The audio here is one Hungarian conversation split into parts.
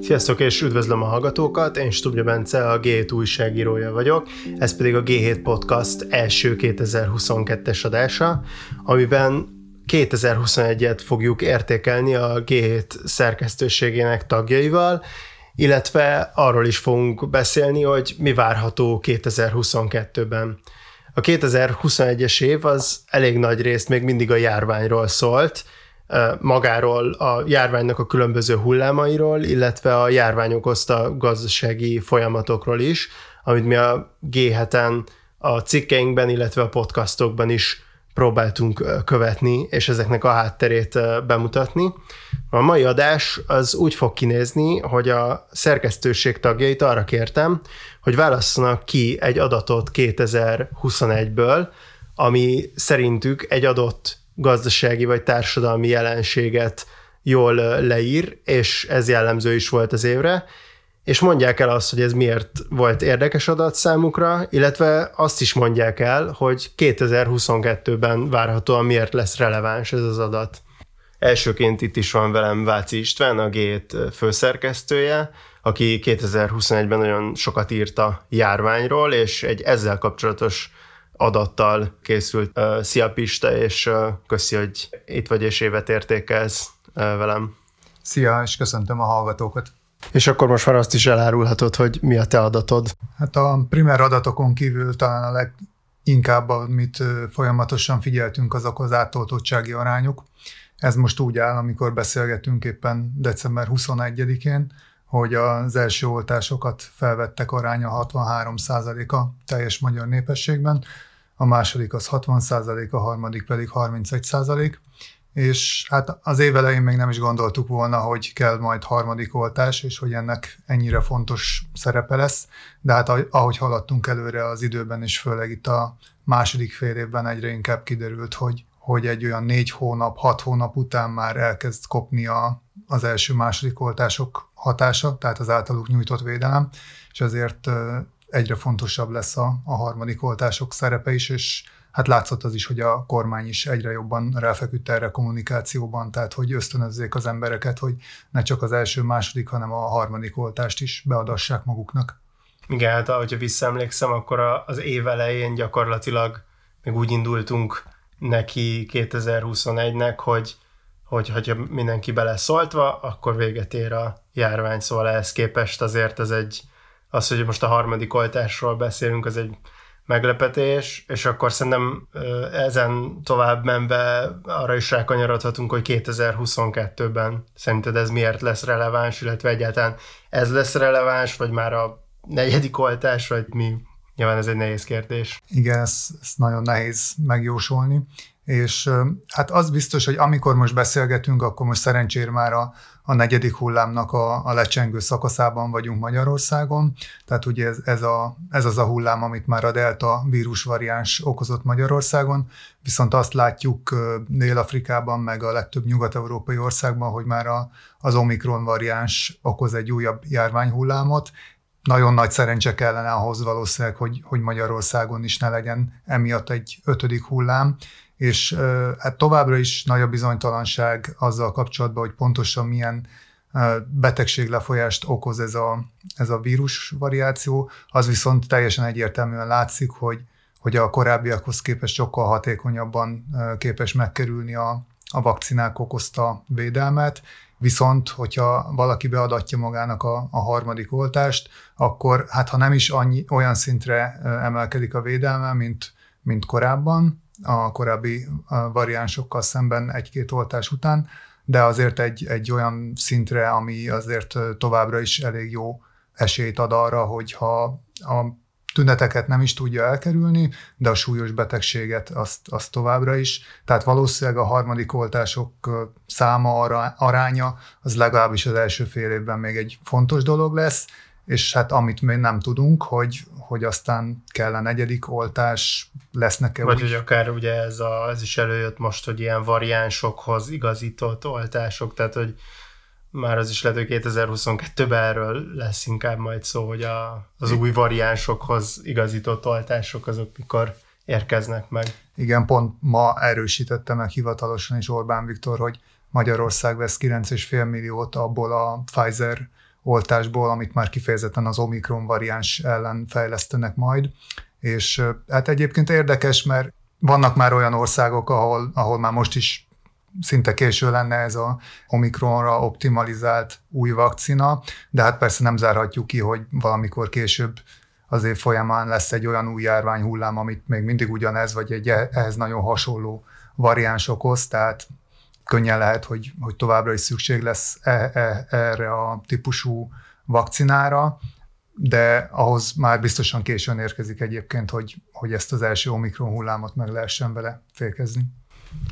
Sziasztok és üdvözlöm a hallgatókat, én Stubja Bence, a G7 újságírója vagyok, ez pedig a G7 Podcast első 2022-es adása, amiben 2021-et fogjuk értékelni a G7 szerkesztőségének tagjaival, illetve arról is fogunk beszélni, hogy mi várható 2022-ben. A 2021-es év az elég nagy részt még mindig a járványról szólt, magáról a járványnak a különböző hullámairól, illetve a járvány okozta gazdasági folyamatokról is, amit mi a g a cikkeinkben, illetve a podcastokban is próbáltunk követni, és ezeknek a hátterét bemutatni. A mai adás az úgy fog kinézni, hogy a szerkesztőség tagjait arra kértem, hogy válasszanak ki egy adatot 2021-ből, ami szerintük egy adott gazdasági vagy társadalmi jelenséget jól leír, és ez jellemző is volt az évre, és mondják el azt, hogy ez miért volt érdekes adat számukra, illetve azt is mondják el, hogy 2022-ben várhatóan miért lesz releváns ez az adat. Elsőként itt is van velem Váci István, a g főszerkesztője, aki 2021-ben nagyon sokat írt a járványról, és egy ezzel kapcsolatos adattal készült. Szia Pista, és köszi, hogy itt vagy és évet értékelsz velem. Szia, és köszöntöm a hallgatókat. És akkor most már azt is elárulhatod, hogy mi a te adatod. Hát a primer adatokon kívül talán a leginkább, amit folyamatosan figyeltünk, azok az átoltottsági arányok. Ez most úgy áll, amikor beszélgetünk éppen december 21-én, hogy az első oltásokat felvettek aránya 63 a teljes magyar népességben, a második az 60% a harmadik pedig 31% és hát az év elején még nem is gondoltuk volna, hogy kell majd harmadik oltás, és hogy ennek ennyire fontos szerepe lesz, de hát ahogy haladtunk előre az időben, és főleg itt a második fél évben egyre inkább kiderült, hogy, hogy egy olyan négy hónap, hat hónap után már elkezd kopni a, az első-második oltások hatása, tehát az általuk nyújtott védelem, és ezért egyre fontosabb lesz a, a harmadik oltások szerepe is, és hát látszott az is, hogy a kormány is egyre jobban ráfeküdt erre a kommunikációban, tehát hogy ösztönözzék az embereket, hogy ne csak az első, második, hanem a harmadik oltást is beadassák maguknak. Igen, hát ahogyha visszaemlékszem, akkor az év elején gyakorlatilag még úgy indultunk neki 2021-nek, hogy hogy ha mindenki beleszóltva, akkor véget ér a járvány, szóval ehhez képest azért ez egy, az, hogy most a harmadik oltásról beszélünk, az egy meglepetés, és akkor szerintem ezen tovább menve arra is rákanyarodhatunk, hogy 2022-ben szerinted ez miért lesz releváns, illetve egyáltalán ez lesz releváns, vagy már a negyedik oltás, vagy mi? Nyilván ez egy nehéz kérdés. Igen, ezt, ezt nagyon nehéz megjósolni és hát az biztos, hogy amikor most beszélgetünk, akkor most szerencsére már a, a negyedik hullámnak a, a lecsengő szakaszában vagyunk Magyarországon, tehát ugye ez, ez, a, ez az a hullám, amit már a delta vírus variáns okozott Magyarországon, viszont azt látjuk Dél-Afrikában, meg a legtöbb nyugat-európai országban, hogy már a, az omikron variáns okoz egy újabb járványhullámot, nagyon nagy szerencse kellene ahhoz valószínűleg, hogy, hogy Magyarországon is ne legyen emiatt egy ötödik hullám, és hát továbbra is nagy a bizonytalanság azzal kapcsolatban, hogy pontosan milyen betegséglefolyást okoz ez a, ez a vírus variáció, az viszont teljesen egyértelműen látszik, hogy, hogy a korábbiakhoz képest sokkal hatékonyabban képes megkerülni a, a vakcinák okozta védelmet, viszont hogyha valaki beadatja magának a, a harmadik oltást, akkor hát ha nem is annyi, olyan szintre emelkedik a védelme, mint, mint korábban, a korábbi variánsokkal szemben egy-két oltás után, de azért egy, egy olyan szintre, ami azért továbbra is elég jó esélyt ad arra, hogy ha a tüneteket nem is tudja elkerülni, de a súlyos betegséget azt, azt továbbra is. Tehát valószínűleg a harmadik oltások száma, aránya, az legalábbis az első fél évben még egy fontos dolog lesz, és hát amit még nem tudunk, hogy, hogy aztán kell a negyedik oltás, lesznek-e Vagy úgy... hogy akár ugye ez, a, ez is előjött most, hogy ilyen variánsokhoz igazított oltások, tehát hogy már az is lehet, hogy 2022-ben erről lesz inkább majd szó, hogy a, az új variánsokhoz igazított oltások azok mikor érkeznek meg. Igen, pont ma erősítette meg hivatalosan is Orbán Viktor, hogy Magyarország vesz 9,5 milliót abból a Pfizer oltásból, amit már kifejezetten az Omikron variáns ellen fejlesztenek majd. És hát egyébként érdekes, mert vannak már olyan országok, ahol, ahol már most is szinte késő lenne ez a Omikronra optimalizált új vakcina, de hát persze nem zárhatjuk ki, hogy valamikor később az év folyamán lesz egy olyan új járvány hullám, amit még mindig ugyanez, vagy egy ehhez nagyon hasonló variáns okoz, tehát könnyen lehet, hogy, hogy továbbra is szükség lesz e, e, erre a típusú vakcinára, de ahhoz már biztosan későn érkezik egyébként, hogy, hogy ezt az első Omikron hullámot meg lehessen vele fékezni.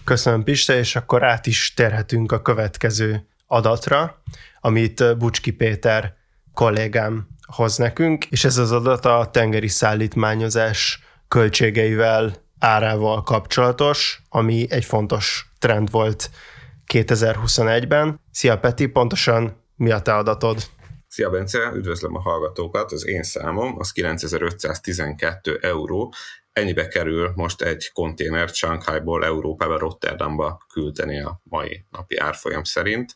Köszönöm Pista, és akkor át is terhetünk a következő adatra, amit Bucski Péter kollégám hoz nekünk, és ez az adat a tengeri szállítmányozás költségeivel, árával kapcsolatos, ami egy fontos trend volt 2021-ben. Szia Peti, pontosan mi a te adatod? Szia Bence, üdvözlöm a hallgatókat, az én számom az 9512 euró, ennyibe kerül most egy konténert Shanghaiból Európába, Rotterdamba küldeni a mai napi árfolyam szerint.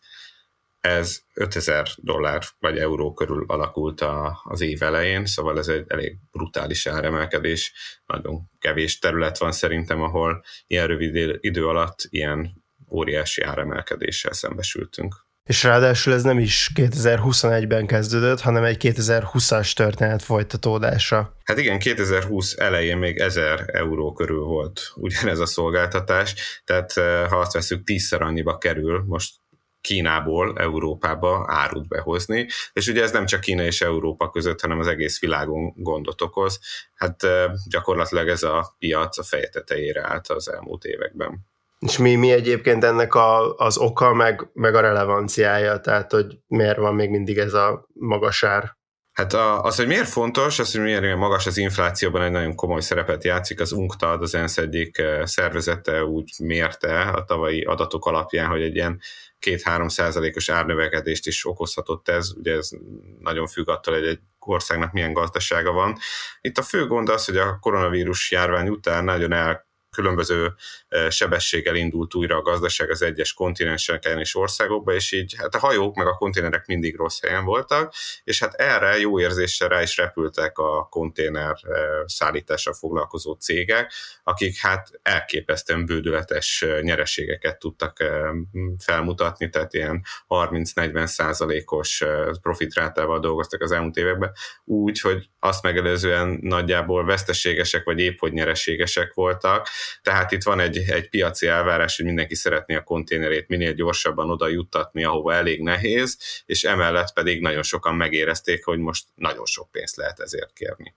Ez 5000 dollár vagy euró körül alakult a, az év elején, szóval ez egy elég brutális áremelkedés. Nagyon kevés terület van szerintem, ahol ilyen rövid idő alatt ilyen óriási áremelkedéssel szembesültünk. És ráadásul ez nem is 2021-ben kezdődött, hanem egy 2020-as történet folytatódása. Hát igen, 2020 elején még 1000 euró körül volt ugyanez a szolgáltatás, tehát eh, ha azt veszük, tízszer annyiba kerül most Kínából Európába árut behozni, és ugye ez nem csak Kína és Európa között, hanem az egész világon gondot okoz. Hát gyakorlatilag ez a piac a feje tetejére állt az elmúlt években. És mi, mi egyébként ennek a, az oka, meg, meg a relevanciája, tehát hogy miért van még mindig ez a magas ár? Hát az, hogy miért fontos, az, hogy miért magas az inflációban egy nagyon komoly szerepet játszik, az UNCTAD, az ENSZ egyik szervezete úgy mérte a tavalyi adatok alapján, hogy egy ilyen 2-3 százalékos árnövekedést is okozhatott ez, ugye ez nagyon függ attól, hogy egy országnak milyen gazdasága van. Itt a fő gond az, hogy a koronavírus járvány után nagyon el különböző sebességgel indult újra a gazdaság az egyes kontinenseken és országokban, és így hát a hajók meg a konténerek mindig rossz helyen voltak, és hát erre jó érzéssel rá is repültek a konténer szállítással foglalkozó cégek, akik hát elképesztően bődületes nyereségeket tudtak felmutatni, tehát ilyen 30-40 százalékos profitrátával dolgoztak az elmúlt években, úgy, hogy azt megelőzően nagyjából veszteségesek vagy épp hogy nyereségesek voltak, tehát itt van egy, egy piaci elvárás, hogy mindenki szeretné a konténerét minél gyorsabban oda juttatni, ahova elég nehéz, és emellett pedig nagyon sokan megérezték, hogy most nagyon sok pénzt lehet ezért kérni.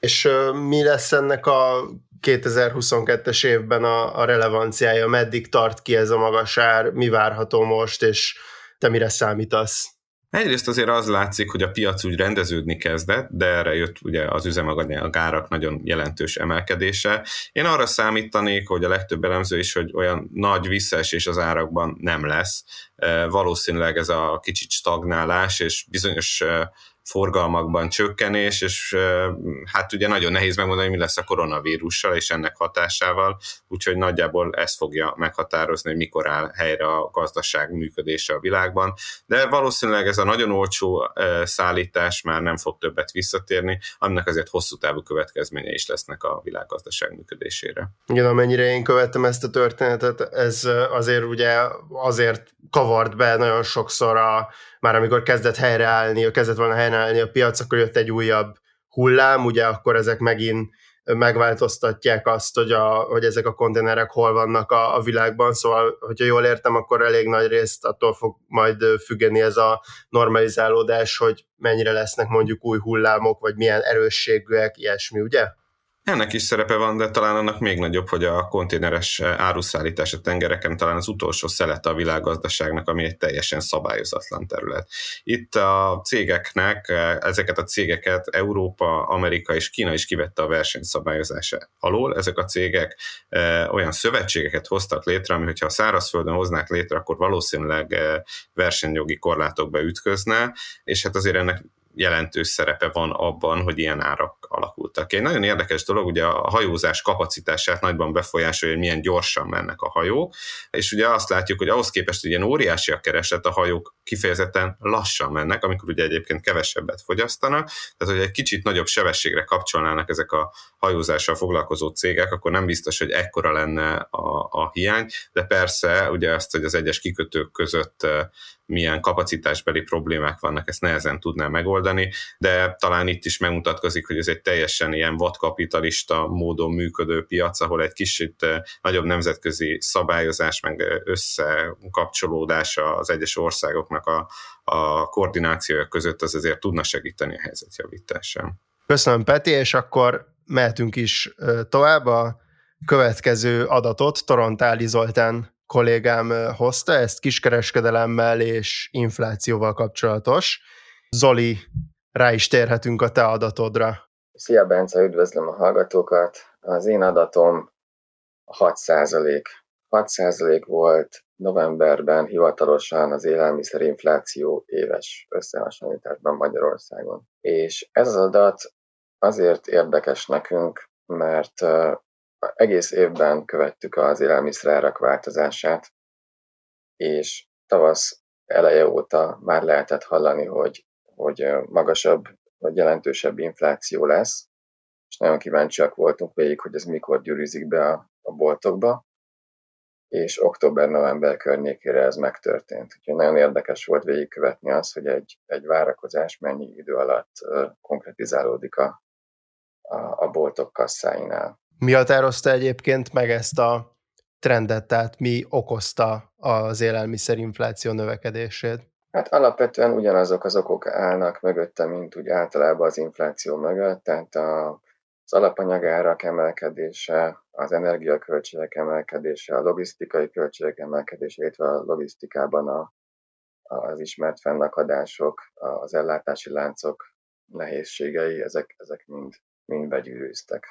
És mi lesz ennek a 2022-es évben a, a relevanciája, meddig tart ki ez a magas ár, mi várható most, és te mire számítasz? Egyrészt azért az látszik, hogy a piac úgy rendeződni kezdett, de erre jött ugye az üzemanyag nagyon jelentős emelkedése. Én arra számítanék, hogy a legtöbb elemző is, hogy olyan nagy visszaesés az árakban nem lesz. Valószínűleg ez a kicsit stagnálás, és bizonyos forgalmakban csökkenés, és hát ugye nagyon nehéz megmondani, mi lesz a koronavírussal és ennek hatásával, úgyhogy nagyjából ez fogja meghatározni, hogy mikor áll helyre a gazdaság működése a világban, de valószínűleg ez a nagyon olcsó szállítás már nem fog többet visszatérni, aminek azért hosszú távú következménye is lesznek a világgazdaság működésére. Igen, amennyire én követtem ezt a történetet, ez azért ugye azért kavart be nagyon sokszor a már amikor kezdett helyreállni, kezdett volna helyreállni a piac, akkor jött egy újabb hullám, ugye akkor ezek megint megváltoztatják azt, hogy, a, hogy ezek a konténerek hol vannak a, a világban, szóval, hogyha jól értem, akkor elég nagy részt attól fog majd függeni ez a normalizálódás, hogy mennyire lesznek mondjuk új hullámok, vagy milyen erősségűek, ilyesmi, ugye? Ennek is szerepe van, de talán annak még nagyobb, hogy a konténeres áruszállítás a tengereken talán az utolsó szelete a világgazdaságnak, ami egy teljesen szabályozatlan terület. Itt a cégeknek, ezeket a cégeket Európa, Amerika és Kína is kivette a versenyszabályozása alól. Ezek a cégek olyan szövetségeket hoztak létre, ami hogyha a szárazföldön hoznák létre, akkor valószínűleg versenyjogi korlátokba ütközne, és hát azért ennek jelentős szerepe van abban, hogy ilyen árak alakultak. Egy nagyon érdekes dolog, ugye a hajózás kapacitását nagyban befolyásolja, hogy milyen gyorsan mennek a hajók, és ugye azt látjuk, hogy ahhoz képest, hogy ilyen óriási a kereslet, a hajók kifejezetten lassan mennek, amikor ugye egyébként kevesebbet fogyasztanak, tehát hogy egy kicsit nagyobb sebességre kapcsolnának ezek a hajózással foglalkozó cégek, akkor nem biztos, hogy ekkora lenne a, a hiány, de persze ugye azt, hogy az egyes kikötők között milyen kapacitásbeli problémák vannak, ezt nehezen tudná megoldani, de talán itt is megmutatkozik, hogy ez egy teljesen ilyen vadkapitalista módon működő piac, ahol egy kicsit nagyobb nemzetközi szabályozás, meg összekapcsolódása az egyes országoknak a, a koordinációja között az azért tudna segíteni a helyzetjavításán. Köszönöm, Peti, és akkor mehetünk is tovább. A következő adatot Torontáli Zoltán kollégám hozta, ezt kiskereskedelemmel és inflációval kapcsolatos. Zoli, rá is térhetünk a te adatodra. Szia Bence, üdvözlöm a hallgatókat. Az én adatom 6 százalék. 6 százalék volt novemberben hivatalosan az élelmiszerinfláció éves összehasonlításban Magyarországon. És ez az adat azért érdekes nekünk, mert egész évben követtük az élelmiszerárak változását, és tavasz eleje óta már lehetett hallani, hogy, hogy magasabb vagy jelentősebb infláció lesz, és nagyon kíváncsiak voltunk végig, hogy ez mikor gyűrűzik be a, a boltokba, és október-november környékére ez megtörtént. Úgyhogy nagyon érdekes volt végigkövetni azt, hogy egy, egy várakozás mennyi idő alatt konkretizálódik a, a, a boltok kasszáinál. Mi határozta egyébként meg ezt a trendet, tehát mi okozta az élelmiszerinfláció növekedését? Hát alapvetően ugyanazok az okok állnak mögötte, mint úgy általában az infláció mögött, tehát a, az alapanyagárak emelkedése, az energiaköltségek emelkedése, a logisztikai költségek emelkedése, illetve a logisztikában a, az ismert fennakadások, az ellátási láncok nehézségei, ezek, ezek mind, mind begyűrűztek.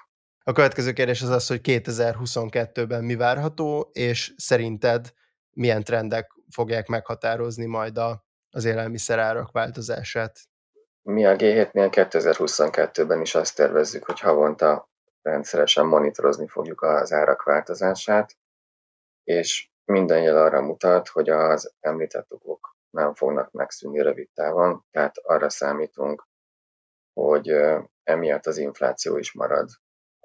A következő kérdés az az, hogy 2022-ben mi várható, és szerinted milyen trendek fogják meghatározni majd a, az élelmiszerárak változását? Mi a G7-nél 2022-ben is azt tervezzük, hogy havonta rendszeresen monitorozni fogjuk az árak változását, és minden jel arra mutat, hogy az említett okok nem fognak megszűnni rövid távon, tehát arra számítunk, hogy emiatt az infláció is marad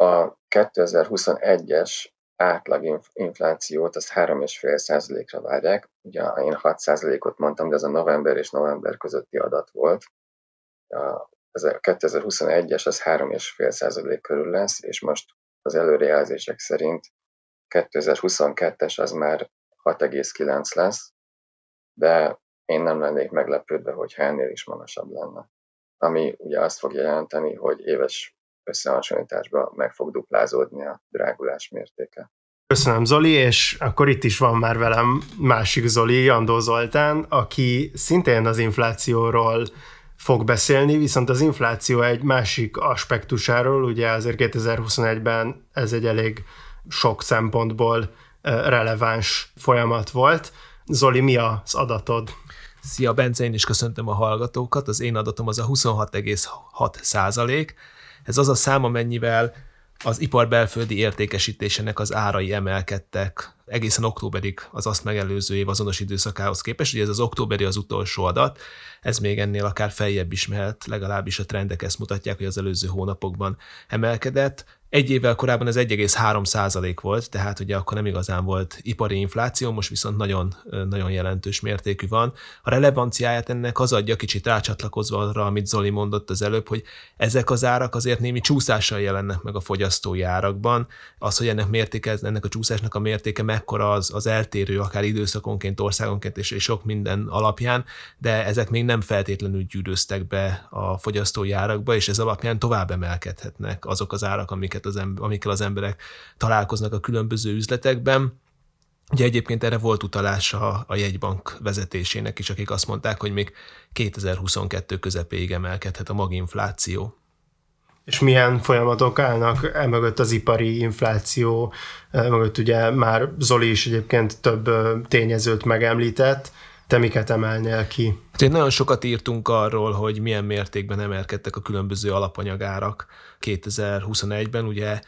a 2021-es átlag inflációt az 3,5%-ra várják. Ugye én 6%-ot mondtam, de ez a november és november közötti adat volt. A, ez a 2021-es az 3,5% körül lesz, és most az előrejelzések szerint 2022-es az már 6,9 lesz, de én nem lennék meglepődve, hogyha ennél is magasabb lenne. Ami ugye azt fog jelenteni, hogy éves összehasonlításban meg fog duplázódni a drágulás mértéke. Köszönöm Zoli, és akkor itt is van már velem másik Zoli, Jandó Zoltán, aki szintén az inflációról fog beszélni, viszont az infláció egy másik aspektusáról, ugye azért 2021-ben ez egy elég sok szempontból releváns folyamat volt. Zoli, mi az adatod? Szia Bence, én is köszöntöm a hallgatókat. Az én adatom az a 26,6 százalék. Ez az a szám, amennyivel az ipar belföldi értékesítésének az árai emelkedtek egészen októberig az azt megelőző év azonos időszakához képest. Ugye ez az októberi az utolsó adat, ez még ennél akár feljebb is mehet, legalábbis a trendek ezt mutatják, hogy az előző hónapokban emelkedett. Egy évvel korábban ez 1,3 százalék volt, tehát ugye akkor nem igazán volt ipari infláció, most viszont nagyon, nagyon jelentős mértékű van. A relevanciáját ennek az adja, kicsit rácsatlakozva arra, amit Zoli mondott az előbb, hogy ezek az árak azért némi csúszással jelennek meg a fogyasztói árakban. Az, hogy ennek mértéke, ennek a csúszásnak a mértéke mekkora az, az eltérő, akár időszakonként, országonként és, és sok minden alapján, de ezek még nem feltétlenül gyűröztek be a fogyasztói árakba, és ez alapján tovább emelkedhetnek azok az árak, amiket az ember, amikkel az emberek találkoznak a különböző üzletekben. Ugye egyébként erre volt utalása a jegybank vezetésének is, akik azt mondták, hogy még 2022 közepéig emelkedhet a maginfláció. És milyen folyamatok állnak emögött az ipari infláció, mögött ugye már Zoli is egyébként több tényezőt megemlített, te miket emelnél ki? Hát én nagyon sokat írtunk arról, hogy milyen mértékben emelkedtek a különböző alapanyagárak 2021-ben. Ugye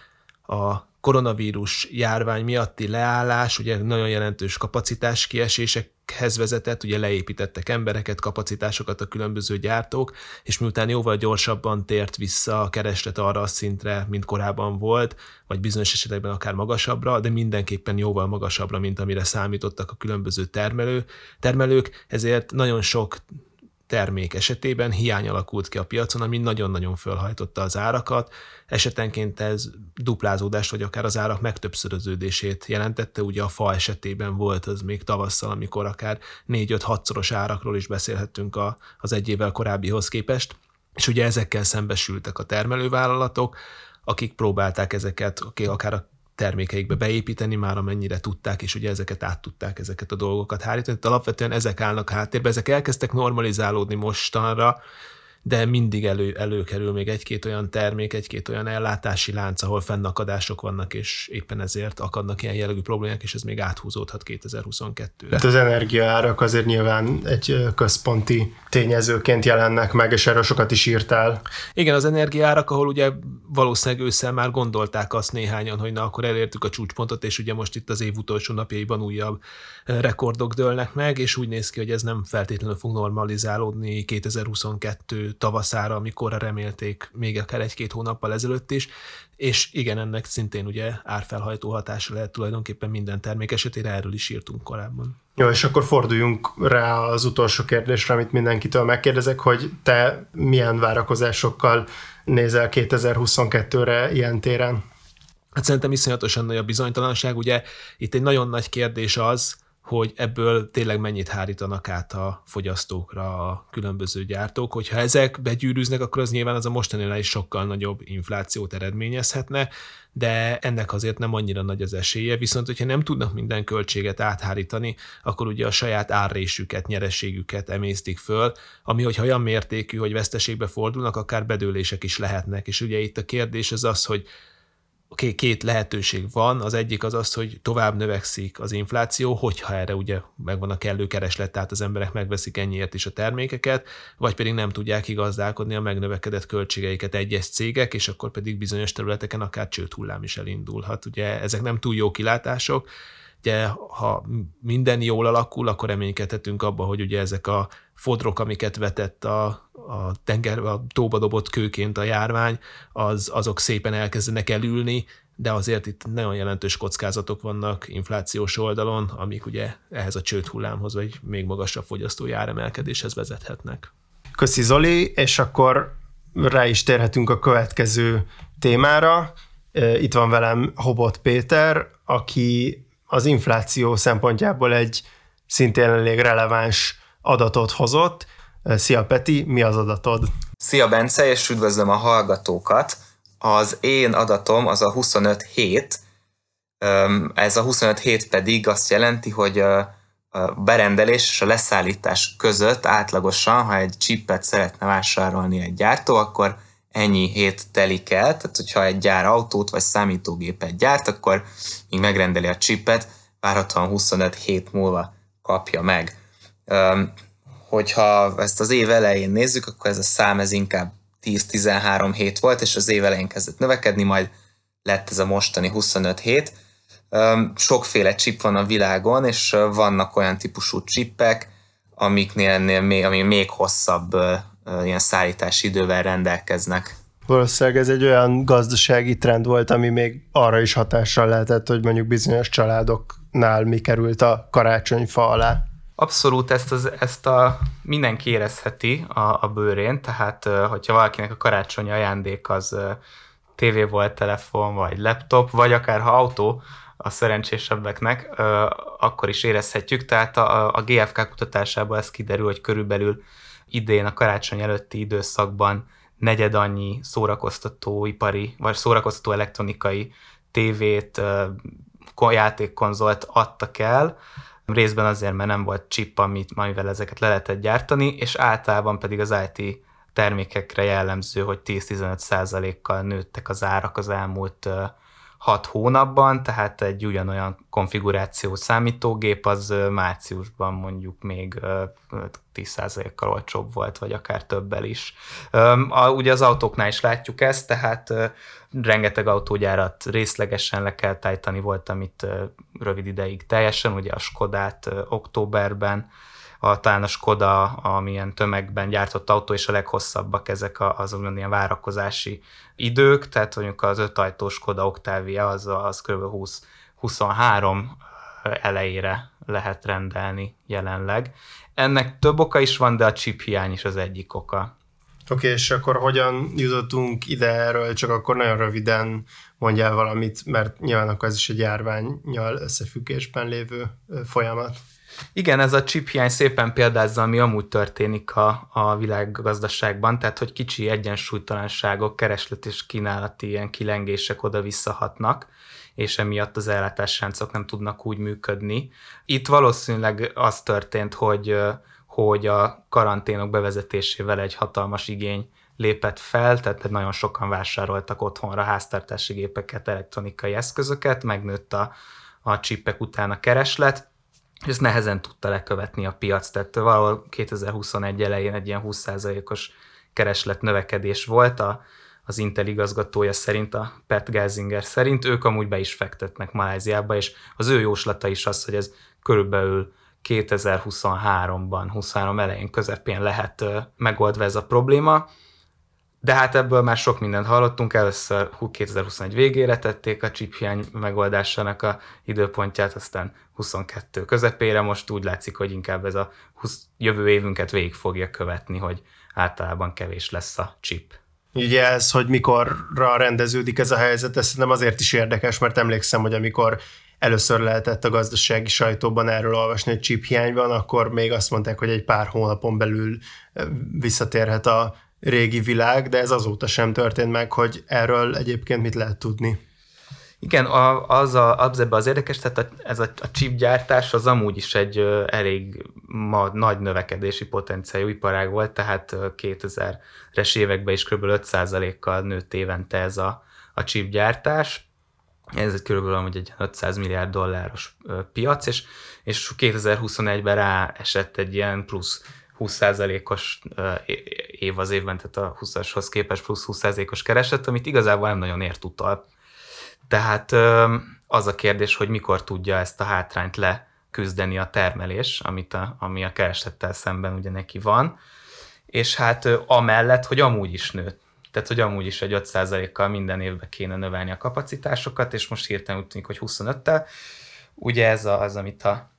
a koronavírus járvány miatti leállás, ugye nagyon jelentős kapacitás kiesésekhez vezetett, ugye leépítettek embereket, kapacitásokat a különböző gyártók, és miután jóval gyorsabban tért vissza a kereslet arra a szintre, mint korábban volt, vagy bizonyos esetekben akár magasabbra, de mindenképpen jóval magasabbra, mint amire számítottak a különböző termelő, termelők, ezért nagyon sok termék esetében hiány alakult ki a piacon, ami nagyon-nagyon fölhajtotta az árakat. Esetenként ez duplázódást, vagy akár az árak megtöbbszöröződését jelentette. Ugye a fa esetében volt az még tavasszal, amikor akár 4-5-6 szoros árakról is beszélhettünk a, az egy évvel korábbihoz képest. És ugye ezekkel szembesültek a termelővállalatok, akik próbálták ezeket, akár a termékeikbe beépíteni, már amennyire tudták, és ugye ezeket át tudták ezeket a dolgokat hárítani. Tehát alapvetően ezek állnak háttérbe, ezek elkezdtek normalizálódni mostanra, de mindig elő, előkerül még egy-két olyan termék, egy-két olyan ellátási lánc, ahol fennakadások vannak, és éppen ezért akadnak ilyen jellegű problémák, és ez még áthúzódhat 2022-re. Hát az energiaárak azért nyilván egy központi tényezőként jelennek meg, és erről sokat is írtál. Igen, az energiárak, ahol ugye valószínűleg ősszel már gondolták azt néhányan, hogy na akkor elértük a csúcspontot, és ugye most itt az év utolsó napjaiban újabb rekordok dőlnek meg, és úgy néz ki, hogy ez nem feltétlenül fog normalizálódni 2022 tavaszára, amikor remélték még akár egy-két hónappal ezelőtt is, és igen, ennek szintén ugye árfelhajtó hatása lehet tulajdonképpen minden termék esetére, erről is írtunk korábban. Jó, és akkor forduljunk rá az utolsó kérdésre, amit mindenkitől megkérdezek, hogy te milyen várakozásokkal nézel 2022-re ilyen téren? Hát szerintem iszonyatosan nagy a bizonytalanság. Ugye itt egy nagyon nagy kérdés az, hogy ebből tényleg mennyit hárítanak át a fogyasztókra a különböző gyártók. Hogyha ezek begyűrűznek, akkor az nyilván az a mostaninál is sokkal nagyobb inflációt eredményezhetne, de ennek azért nem annyira nagy az esélye, viszont hogyha nem tudnak minden költséget áthárítani, akkor ugye a saját árrésüket, nyerességüket emésztik föl, ami hogyha olyan mértékű, hogy veszteségbe fordulnak, akár bedőlések is lehetnek. És ugye itt a kérdés az az, hogy két lehetőség van. Az egyik az az, hogy tovább növekszik az infláció, hogyha erre ugye megvan a kellő kereslet, tehát az emberek megveszik ennyiért is a termékeket, vagy pedig nem tudják igazdálkodni a megnövekedett költségeiket egyes cégek, és akkor pedig bizonyos területeken akár csőthullám is elindulhat. Ugye ezek nem túl jó kilátások, ugye ha minden jól alakul, akkor reménykedhetünk abba, hogy ugye ezek a fodrok, amiket vetett a, a tenger, a tóba dobott kőként a járvány, az, azok szépen elkezdenek elülni, de azért itt nagyon jelentős kockázatok vannak inflációs oldalon, amik ugye ehhez a csőd hullámhoz, vagy még magasabb fogyasztói áremelkedéshez vezethetnek. Köszi Zoli, és akkor rá is térhetünk a következő témára. Itt van velem Hobot Péter, aki az infláció szempontjából egy szintén elég releváns adatot hozott. Szia Peti, mi az adatod? Szia Bence, és üdvözlöm a hallgatókat. Az én adatom az a 25 hét, ez a 25 hét pedig azt jelenti, hogy a berendelés és a leszállítás között átlagosan, ha egy chipet szeretne vásárolni egy gyártó, akkor ennyi hét telik el, tehát hogyha egy gyár autót vagy számítógépet gyárt, akkor míg megrendeli a chipet, várhatóan 25 hét múlva kapja meg. Hogyha ezt az év elején nézzük, akkor ez a szám ez inkább 10-13 hét volt, és az év elején kezdett növekedni, majd lett ez a mostani 25 hét. Sokféle chip van a világon, és vannak olyan típusú chipek, amiknél még, ami még hosszabb ilyen szállítási idővel rendelkeznek. Valószínűleg ez egy olyan gazdasági trend volt, ami még arra is hatással lehetett, hogy mondjuk bizonyos családoknál mi került a karácsonyfa alá. Abszolút ezt, az, ezt a mindenki érezheti a, a bőrén, tehát hogyha valakinek a karácsonyi ajándék az tévé volt, telefon, vagy laptop, vagy akár ha autó a szerencsésebbeknek, akkor is érezhetjük. Tehát a, a GFK kutatásából ez kiderül, hogy körülbelül idén a karácsony előtti időszakban negyed annyi szórakoztatóipari, vagy szórakoztató elektronikai tévét, játékkonzolt adtak el, részben azért, mert nem volt chip, amit, amivel ezeket le lehetett gyártani, és általában pedig az IT termékekre jellemző, hogy 10-15 kal nőttek az árak az elmúlt 6 hónapban, tehát egy ugyanolyan konfiguráció számítógép az márciusban mondjuk még 10%-kal olcsóbb volt, vagy akár többel is. Ugye az autóknál is látjuk ezt, tehát rengeteg autógyárat részlegesen le kell tájtani, volt, amit rövid ideig teljesen, ugye a Skodát októberben, a, talán a Skoda, amilyen tömegben gyártott autó, és a leghosszabbak ezek az ilyen várakozási idők, tehát mondjuk az ötajtós Skoda Octavia az, az kb. 20, 23 elejére lehet rendelni jelenleg. Ennek több oka is van, de a chip hiány is az egyik oka. Oké, okay, és akkor hogyan jutottunk ide erről, csak akkor nagyon röviden mondjál valamit, mert nyilván akkor ez is egy járványjal összefüggésben lévő folyamat. Igen, ez a chip hiány szépen példázza, ami amúgy történik a, a világgazdaságban, tehát hogy kicsi egyensúlytalanságok, kereslet és kínálati ilyen kilengések oda visszahatnak, és emiatt az ellátásráncok nem tudnak úgy működni. Itt valószínűleg az történt, hogy, hogy a karanténok bevezetésével egy hatalmas igény lépett fel, tehát nagyon sokan vásároltak otthonra háztartási gépeket, elektronikai eszközöket, megnőtt a, a csipek után a kereslet, és ezt nehezen tudta lekövetni a piac, tehát valahol 2021 elején egy ilyen 20%-os kereslet növekedés volt, a, az Intel igazgatója szerint, a Pat Gelsinger szerint, ők amúgy be is fektetnek Maláziába, és az ő jóslata is az, hogy ez körülbelül 2023-ban, 23 elején, közepén lehet megoldva ez a probléma. De hát ebből már sok mindent hallottunk, először 2021 végére tették a chip hiány megoldásának a időpontját, aztán 22 közepére, most úgy látszik, hogy inkább ez a 20, jövő évünket végig fogja követni, hogy általában kevés lesz a chip. Ugye ez, hogy mikorra rendeződik ez a helyzet, ez nem azért is érdekes, mert emlékszem, hogy amikor először lehetett a gazdasági sajtóban erről olvasni, hogy chip hiány van, akkor még azt mondták, hogy egy pár hónapon belül visszatérhet a régi világ, de ez azóta sem történt meg, hogy erről egyébként mit lehet tudni. Igen, az, a, az ebbe az érdekes, tehát a, ez a, a chip gyártás az amúgy is egy elég ma, nagy növekedési potenciáljú iparág volt, tehát 2000-es években is kb. 5%-kal nőtt évente ez a, a chip gyártás. Ez egy kb. amúgy egy 500 milliárd dolláros piac, és, és 2021-ben rá esett egy ilyen plusz 20%-os év az évben, tehát a 20-ashoz képest plusz 20%-os kereset, amit igazából nem nagyon ért utal. Tehát az a kérdés, hogy mikor tudja ezt a hátrányt leküzdeni a termelés, amit a, ami a keresettel szemben ugye neki van, és hát amellett, hogy amúgy is nőtt. Tehát, hogy amúgy is egy 5%-kal minden évben kéne növelni a kapacitásokat, és most hirtelen úgy tűnik, hogy 25-tel. Ugye ez az, amit a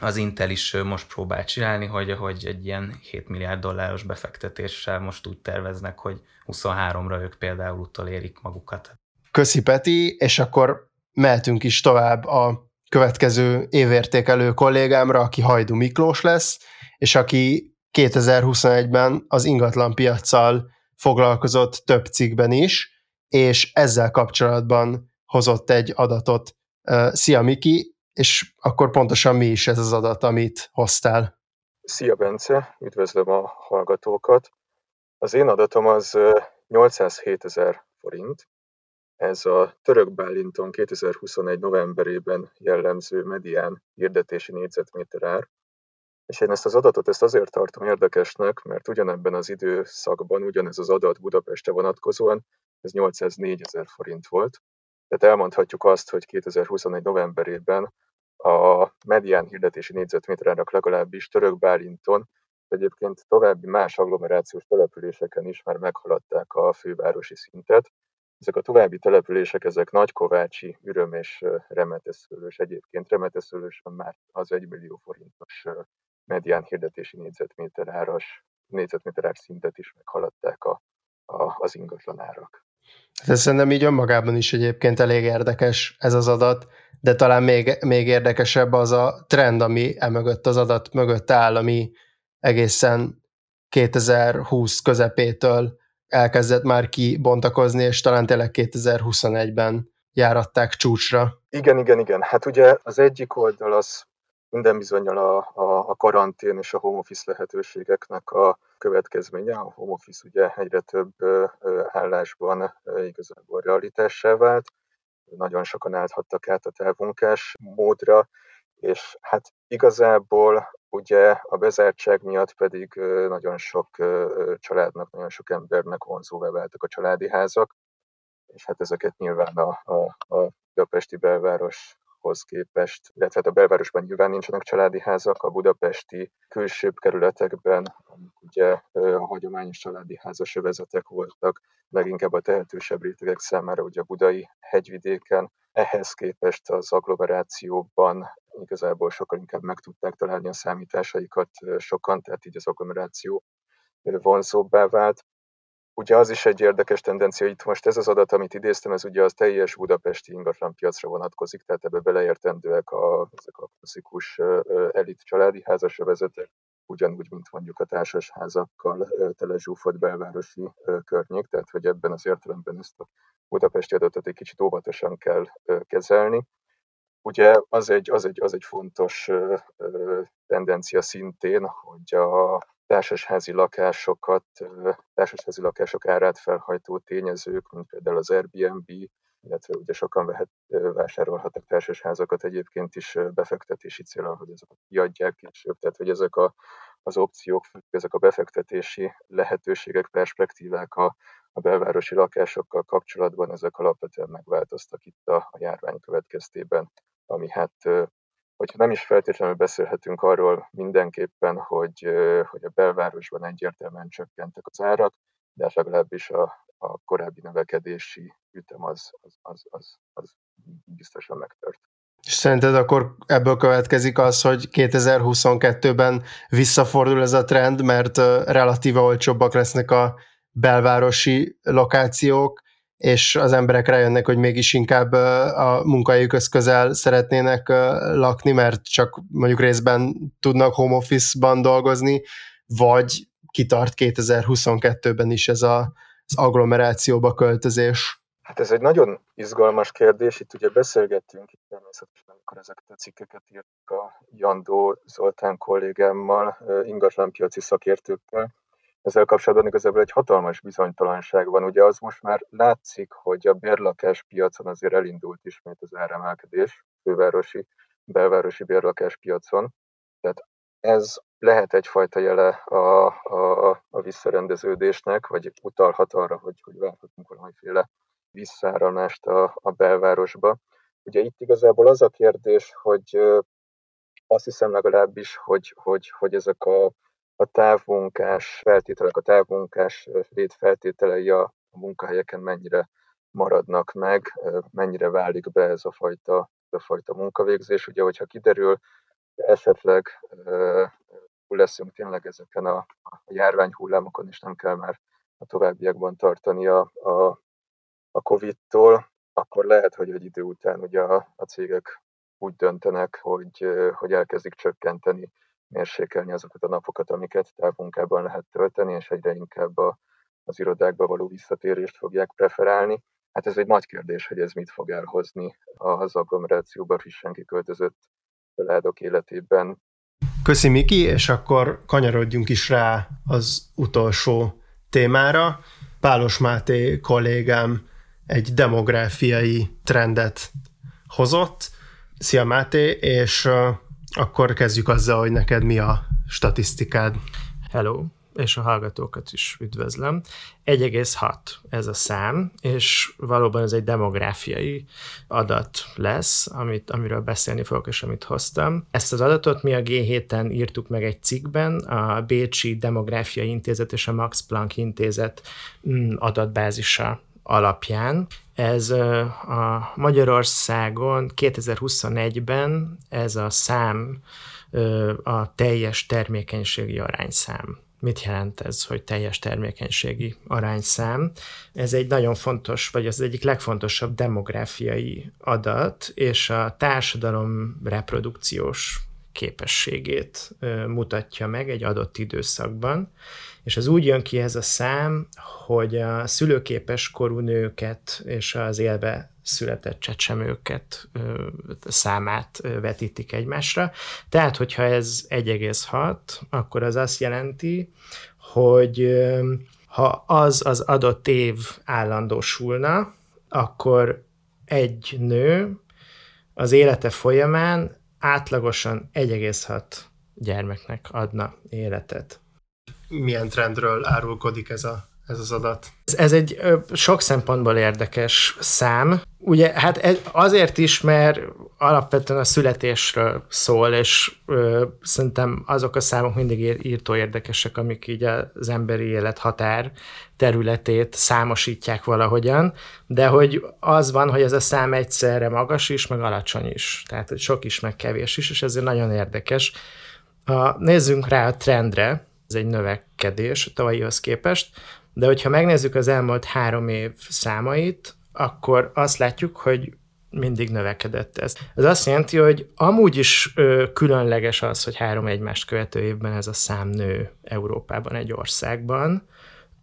az Intel is most próbál csinálni, hogy, hogy egy ilyen 7 milliárd dolláros befektetéssel most úgy terveznek, hogy 23-ra ők például utolérik magukat. Köszi Peti, és akkor mehetünk is tovább a következő évértékelő kollégámra, aki Hajdu Miklós lesz, és aki 2021-ben az ingatlan piaccal foglalkozott több cikkben is, és ezzel kapcsolatban hozott egy adatot. Szia Miki, és akkor pontosan mi is ez az adat, amit hoztál? Szia Bence, üdvözlöm a hallgatókat. Az én adatom az 807 ezer forint. Ez a török Bálinton 2021 novemberében jellemző medián hirdetési négyzetméter ár. És én ezt az adatot ezt azért tartom érdekesnek, mert ugyanebben az időszakban, ugyanez az adat Budapestre vonatkozóan, ez 804 ezer forint volt. Tehát elmondhatjuk azt, hogy 2021 novemberében a medián hirdetési négyzetméterának legalábbis Török Bálinton, egyébként további más agglomerációs településeken is már meghaladták a fővárosi szintet. Ezek a további települések, ezek Nagykovácsi, Üröm és Remeteszőlős. Egyébként Remeteszőlősen már az 1 millió forintos medián hirdetési négyzetméter áras, négyzetméter ár szintet is meghaladták a, a, az ingatlan árak. Ez szerintem így önmagában is egyébként elég érdekes ez az adat, de talán még, még érdekesebb az a trend, ami emögött az adat mögött áll, ami egészen 2020 közepétől elkezdett már kibontakozni, és talán tényleg 2021-ben járatták csúcsra. Igen, igen, igen. Hát ugye az egyik oldal az minden bizonyal a, a, a karantén és a home office lehetőségeknek a következménye. A home office ugye egyre több állásban igazából realitássá vált, nagyon sokan állhattak át a távmunkás módra, és hát igazából ugye a bezártság miatt pedig nagyon sok családnak, nagyon sok embernek vonzóvá váltak a családi házak, és hát ezeket nyilván a, a, a budapesti belvároshoz képest, illetve hát a belvárosban nyilván nincsenek családi házak, a budapesti külsőbb kerületekben, amik ugye a hagyományos családi házas övezetek voltak, leginkább a tehetősebb rétegek számára ugye a budai hegyvidéken, ehhez képest az agglomerációban igazából sokkal inkább meg tudták találni a számításaikat sokan, tehát így az agglomeráció vonzóbbá vált. Ugye az is egy érdekes tendencia, itt most ez az adat, amit idéztem, ez ugye az teljes budapesti ingatlanpiacra vonatkozik, tehát ebbe beleértendőek a, ezek a klasszikus elit családi házasövezetek, ugyanúgy, mint mondjuk a társasházakkal telezsúfolt belvárosi környék, tehát hogy ebben az értelemben ezt a budapesti adatot egy kicsit óvatosan kell kezelni. Ugye az egy, az egy, az egy fontos tendencia szintén, hogy a társasházi lakásokat, társasházi lakások árát felhajtó tényezők, mint például az Airbnb, illetve ugye sokan vehet, vásárolhatnak társasházakat egyébként is befektetési célra, hogy ezeket kiadják később, tehát hogy ezek a, az opciók, ezek a befektetési lehetőségek, perspektívák a, a belvárosi lakásokkal kapcsolatban, ezek alapvetően megváltoztak itt a, a járvány következtében, ami hát hogyha nem is feltétlenül beszélhetünk arról mindenképpen, hogy, hogy a belvárosban egyértelműen csökkentek az árak, de legalábbis a, a korábbi növekedési ütem az, az, az, az, az biztosan megtört. És szerinted akkor ebből következik az, hogy 2022-ben visszafordul ez a trend, mert relatíve olcsóbbak lesznek a belvárosi lokációk, és az emberek rájönnek, hogy mégis inkább a munkahelyükhöz közel szeretnének lakni, mert csak mondjuk részben tudnak home office-ban dolgozni, vagy kitart 2022-ben is ez a, az agglomerációba költözés? Hát ez egy nagyon izgalmas kérdés. Itt ugye beszélgettünk itt természetesen, amikor ezeket a cikkeket írtuk a Jandó Zoltán kollégámmal, ingatlanpiaci szakértőkkel, ezzel kapcsolatban igazából egy hatalmas bizonytalanság van. Ugye az most már látszik, hogy a bérlakás piacon azért elindult ismét az áremelkedés, fővárosi, belvárosi bérlakás piacon. Tehát ez lehet egyfajta jele a, a, a visszarendeződésnek, vagy utalhat arra, hogy, hogy várhatunk valamiféle visszáranást a, a belvárosba. Ugye itt igazából az a kérdés, hogy azt hiszem legalábbis, hogy, hogy, hogy ezek a a távmunkás feltételek, a távmunkás létfeltételei a munkahelyeken mennyire maradnak meg, mennyire válik be ez a fajta, ez a fajta munkavégzés. Ugye, hogyha kiderül, esetleg túl leszünk tényleg ezeken a, a járványhullámokon, és nem kell már a továbbiakban tartani a, a, a COVID-tól, akkor lehet, hogy egy idő után ugye a, a cégek úgy döntenek, hogy, hogy elkezdik csökkenteni mérsékelni azokat a napokat, amiket távmunkában lehet tölteni, és egyre inkább a, az irodákba való visszatérést fogják preferálni. Hát ez egy nagy kérdés, hogy ez mit fog elhozni az agglomerációban frissen kiköltözött családok életében. Köszi Miki, és akkor kanyarodjunk is rá az utolsó témára. Pálos Máté kollégám egy demográfiai trendet hozott. Szia Máté, és akkor kezdjük azzal, hogy neked mi a statisztikád. Hello, és a hallgatókat is üdvözlöm. 1,6 ez a szám, és valóban ez egy demográfiai adat lesz, amit, amiről beszélni fogok, és amit hoztam. Ezt az adatot mi a G7-en írtuk meg egy cikkben, a Bécsi Demográfiai Intézet és a Max Planck Intézet mm, adatbázisa alapján. Ez a Magyarországon 2021-ben ez a szám a teljes termékenységi arányszám. Mit jelent ez, hogy teljes termékenységi arányszám? Ez egy nagyon fontos, vagy az egyik legfontosabb demográfiai adat, és a társadalom reprodukciós képességét mutatja meg egy adott időszakban, és az úgy jön ki ez a szám, hogy a szülőképes korú nőket és az élbe született csecsemőket számát vetítik egymásra. Tehát, hogyha ez 1,6, akkor az azt jelenti, hogy ha az az adott év állandósulna, akkor egy nő az élete folyamán átlagosan 1,6 gyermeknek adna életet. Milyen trendről árulkodik ez, a, ez az adat? Ez, ez egy ö, sok szempontból érdekes szám. Ugye, hát ez azért is, mert alapvetően a születésről szól, és ö, szerintem azok a számok mindig írtó érdekesek, amik így az emberi élet határ területét számosítják valahogyan, de hogy az van, hogy ez a szám egyszerre magas is, meg alacsony is. Tehát, hogy sok is, meg kevés is, és ezért nagyon érdekes. Ha nézzünk rá a trendre, ez egy növekedés a tavalyihoz képest, de hogyha megnézzük az elmúlt három év számait, akkor azt látjuk, hogy mindig növekedett ez. Ez azt jelenti, hogy amúgy is ö, különleges az, hogy három egymást követő évben ez a szám nő Európában, egy országban,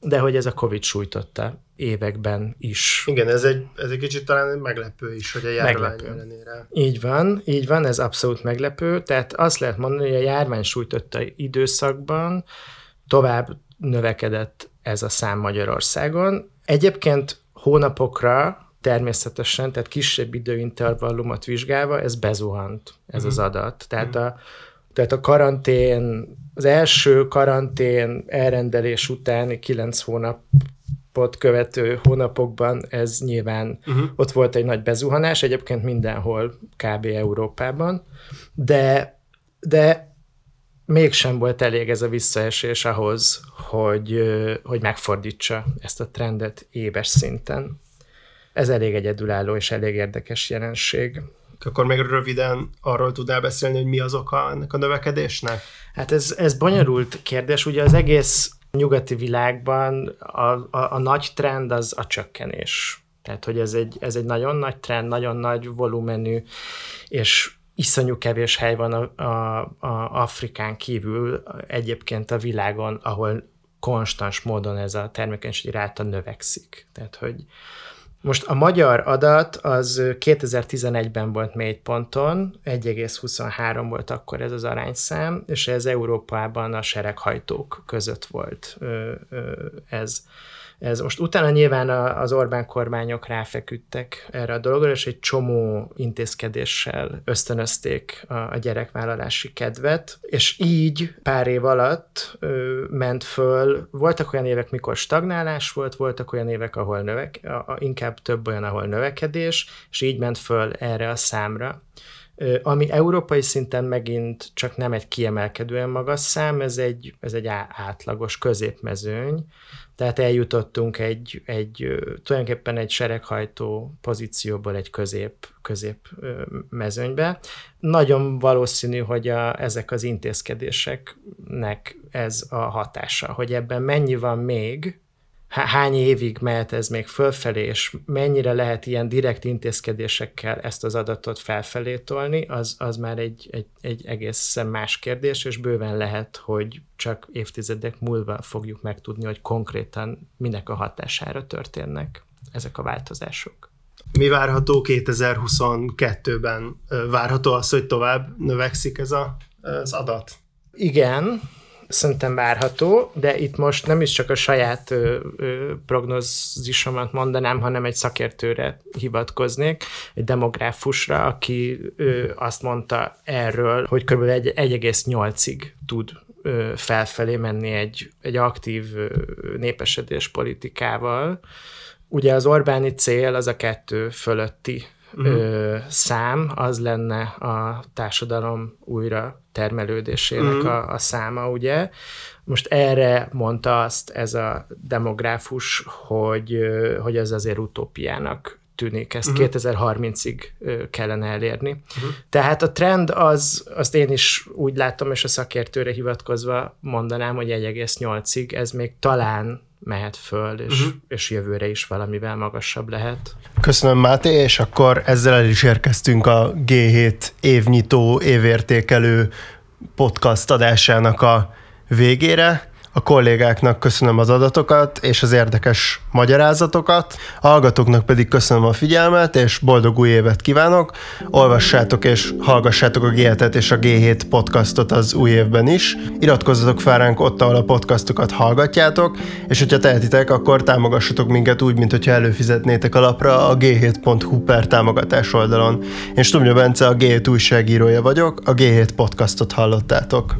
de hogy ez a Covid sújtotta években is. Igen, ez egy, ez egy kicsit talán meglepő is, hogy a járvány ellenére. Így van, így van, ez abszolút meglepő. Tehát azt lehet mondani, hogy a járvány sújtotta időszakban tovább növekedett ez a szám Magyarországon. Egyébként hónapokra természetesen, tehát kisebb időintervallumot vizsgálva, ez bezuhant, ez uh-huh. az adat. Tehát uh-huh. a tehát a karantén, az első karantén elrendelés utáni kilenc hónapot követő hónapokban ez nyilván uh-huh. ott volt egy nagy bezuhanás, egyébként mindenhol kb. Európában, de, de mégsem volt elég ez a visszaesés ahhoz, hogy, hogy megfordítsa ezt a trendet éves szinten. Ez elég egyedülálló és elég érdekes jelenség. Akkor még röviden arról tudnál beszélni, hogy mi az oka ennek a növekedésnek? Hát ez, ez bonyolult kérdés. Ugye az egész nyugati világban a, a, a nagy trend az a csökkenés. Tehát, hogy ez egy, ez egy nagyon nagy trend, nagyon nagy volumenű, és iszonyú kevés hely van a, a, a Afrikán kívül egyébként a világon, ahol konstans módon ez a termékenységi ráta növekszik. Tehát, hogy most a magyar adat az 2011-ben volt ponton, 1,23 volt akkor ez az arányszám, és ez Európában a sereghajtók között volt ez ez most utána nyilván az Orbán kormányok ráfeküdtek erre a dologra, és egy csomó intézkedéssel ösztönözték a gyerekvállalási kedvet, és így pár év alatt ö, ment föl. Voltak olyan évek, mikor stagnálás volt, voltak olyan évek, ahol növek, a, inkább több olyan, ahol növekedés, és így ment föl erre a számra ami európai szinten megint csak nem egy kiemelkedően magas szám, ez egy, ez egy átlagos középmezőny, tehát eljutottunk egy, egy tulajdonképpen egy sereghajtó pozícióból egy közép, közép mezőnybe. Nagyon valószínű, hogy a, ezek az intézkedéseknek ez a hatása, hogy ebben mennyi van még, hány évig mehet ez még fölfelé, és mennyire lehet ilyen direkt intézkedésekkel ezt az adatot felfelé tolni, az, az már egy, egy, egy egészen más kérdés, és bőven lehet, hogy csak évtizedek múlva fogjuk megtudni, hogy konkrétan minek a hatására történnek ezek a változások. Mi várható 2022-ben? Várható az, hogy tovább növekszik ez a, az adat? Igen, szerintem várható, de itt most nem is csak a saját ö, ö, prognózisomat mondanám, hanem egy szakértőre hivatkoznék, egy demográfusra, aki ö, azt mondta erről, hogy kb. 1,8-ig tud ö, felfelé menni egy, egy aktív ö, népesedés politikával. Ugye az Orbáni cél az a kettő fölötti uh-huh. ö, szám, az lenne a társadalom újra termelődésének uh-huh. a, a száma, ugye. Most erre mondta azt ez a demográfus, hogy, hogy ez azért utópiának tűnik, ezt uh-huh. 2030-ig kellene elérni. Uh-huh. Tehát a trend az, azt én is úgy látom, és a szakértőre hivatkozva mondanám, hogy 1,8-ig ez még talán mehet föl, és, uh-huh. és jövőre is valamivel magasabb lehet. Köszönöm, Máté, és akkor ezzel el is érkeztünk a G7 évnyitó, évértékelő podcast adásának a végére. A kollégáknak köszönöm az adatokat és az érdekes magyarázatokat, a hallgatóknak pedig köszönöm a figyelmet, és boldog új évet kívánok. Olvassátok és hallgassátok a g és a G7 podcastot az új évben is. Iratkozzatok fel ránk ott, ahol a podcastokat hallgatjátok, és hogyha tehetitek, akkor támogassatok minket úgy, mint hogyha előfizetnétek a lapra a g7.hu per támogatás oldalon. Én Stubnya Bence, a G7 újságírója vagyok, a G7 podcastot hallottátok.